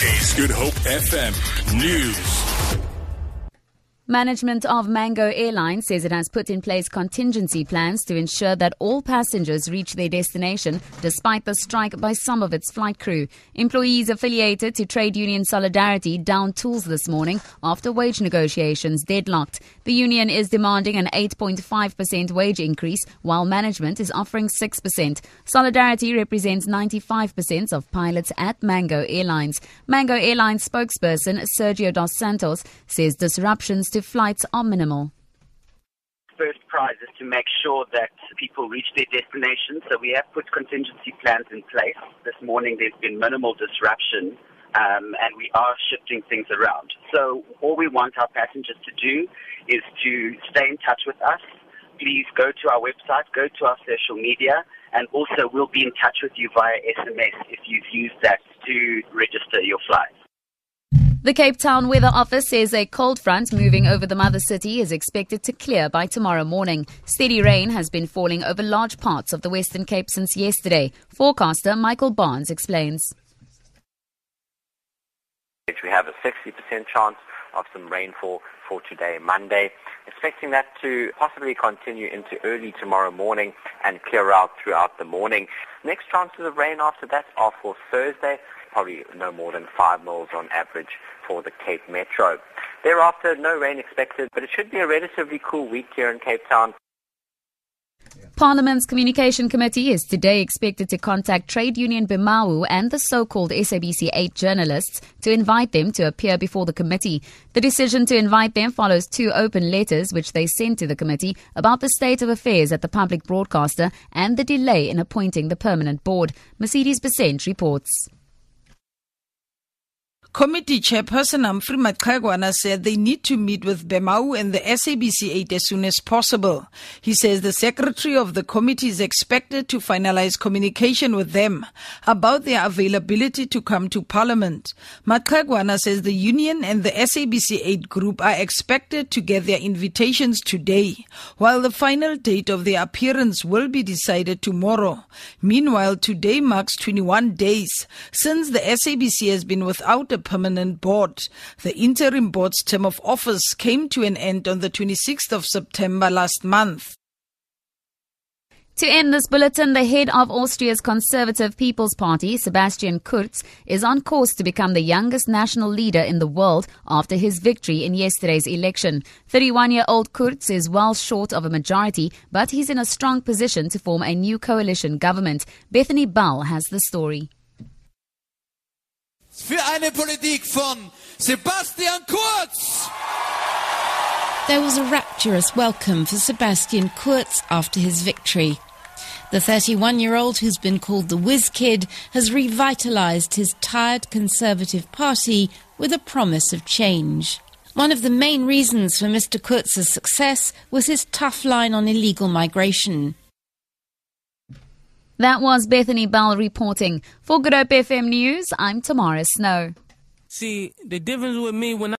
Good Hope FM News. Management of Mango Airlines says it has put in place contingency plans to ensure that all passengers reach their destination despite the strike by some of its flight crew. Employees affiliated to trade union Solidarity down tools this morning after wage negotiations deadlocked. The union is demanding an 8.5% wage increase while management is offering 6%. Solidarity represents 95% of pilots at Mango Airlines. Mango Airlines spokesperson Sergio Dos Santos says disruptions to to flights are minimal. First prize is to make sure that people reach their destination. So we have put contingency plans in place. This morning there's been minimal disruption um, and we are shifting things around. So all we want our passengers to do is to stay in touch with us. Please go to our website, go to our social media, and also we'll be in touch with you via SMS if you've used that to register your flight. The Cape Town Weather Office says a cold front moving over the mother city is expected to clear by tomorrow morning. Steady rain has been falling over large parts of the Western Cape since yesterday. Forecaster Michael Barnes explains. We have a 60% chance of some rainfall for today, Monday. Expecting that to possibly continue into early tomorrow morning and clear out throughout the morning. Next chances of rain after that are for Thursday probably no more than 5 mils on average for the Cape Metro. Thereafter, no rain expected, but it should be a relatively cool week here in Cape Town. Parliament's Communication Committee is today expected to contact trade union BEMAWU and the so-called SABC 8 journalists to invite them to appear before the committee. The decision to invite them follows two open letters which they sent to the committee about the state of affairs at the public broadcaster and the delay in appointing the permanent board. Mercedes Besent reports. Committee Chairperson Humphrey Maxegwana said they need to meet with BEMAWU and the SABC 8 as soon as possible. He says the secretary of the committee is expected to finalize communication with them about their availability to come to parliament. Maxegwana says the union and the SABC 8 group are expected to get their invitations today, while the final date of their appearance will be decided tomorrow. Meanwhile, today marks 21 days since the SABC has been without a permanent board. The interim board's term of office came to an end on the 26th of September last month. To end this bulletin, the head of Austria's Conservative People's Party, Sebastian Kurz, is on course to become the youngest national leader in the world after his victory in yesterday's election. 31 year old Kurz is well short of a majority, but he's in a strong position to form a new coalition government. Bethany Bell has the story. Eine Politik von Sebastian Kurz. There was a rapturous welcome for Sebastian Kurz after his victory. The 31 year old, who's been called the Whiz Kid, has revitalized his tired Conservative Party with a promise of change. One of the main reasons for Mr. Kurz's success was his tough line on illegal migration. That was Bethany Bell reporting. For Good Hope FM News, I'm Tamara Snow. See, the difference with me when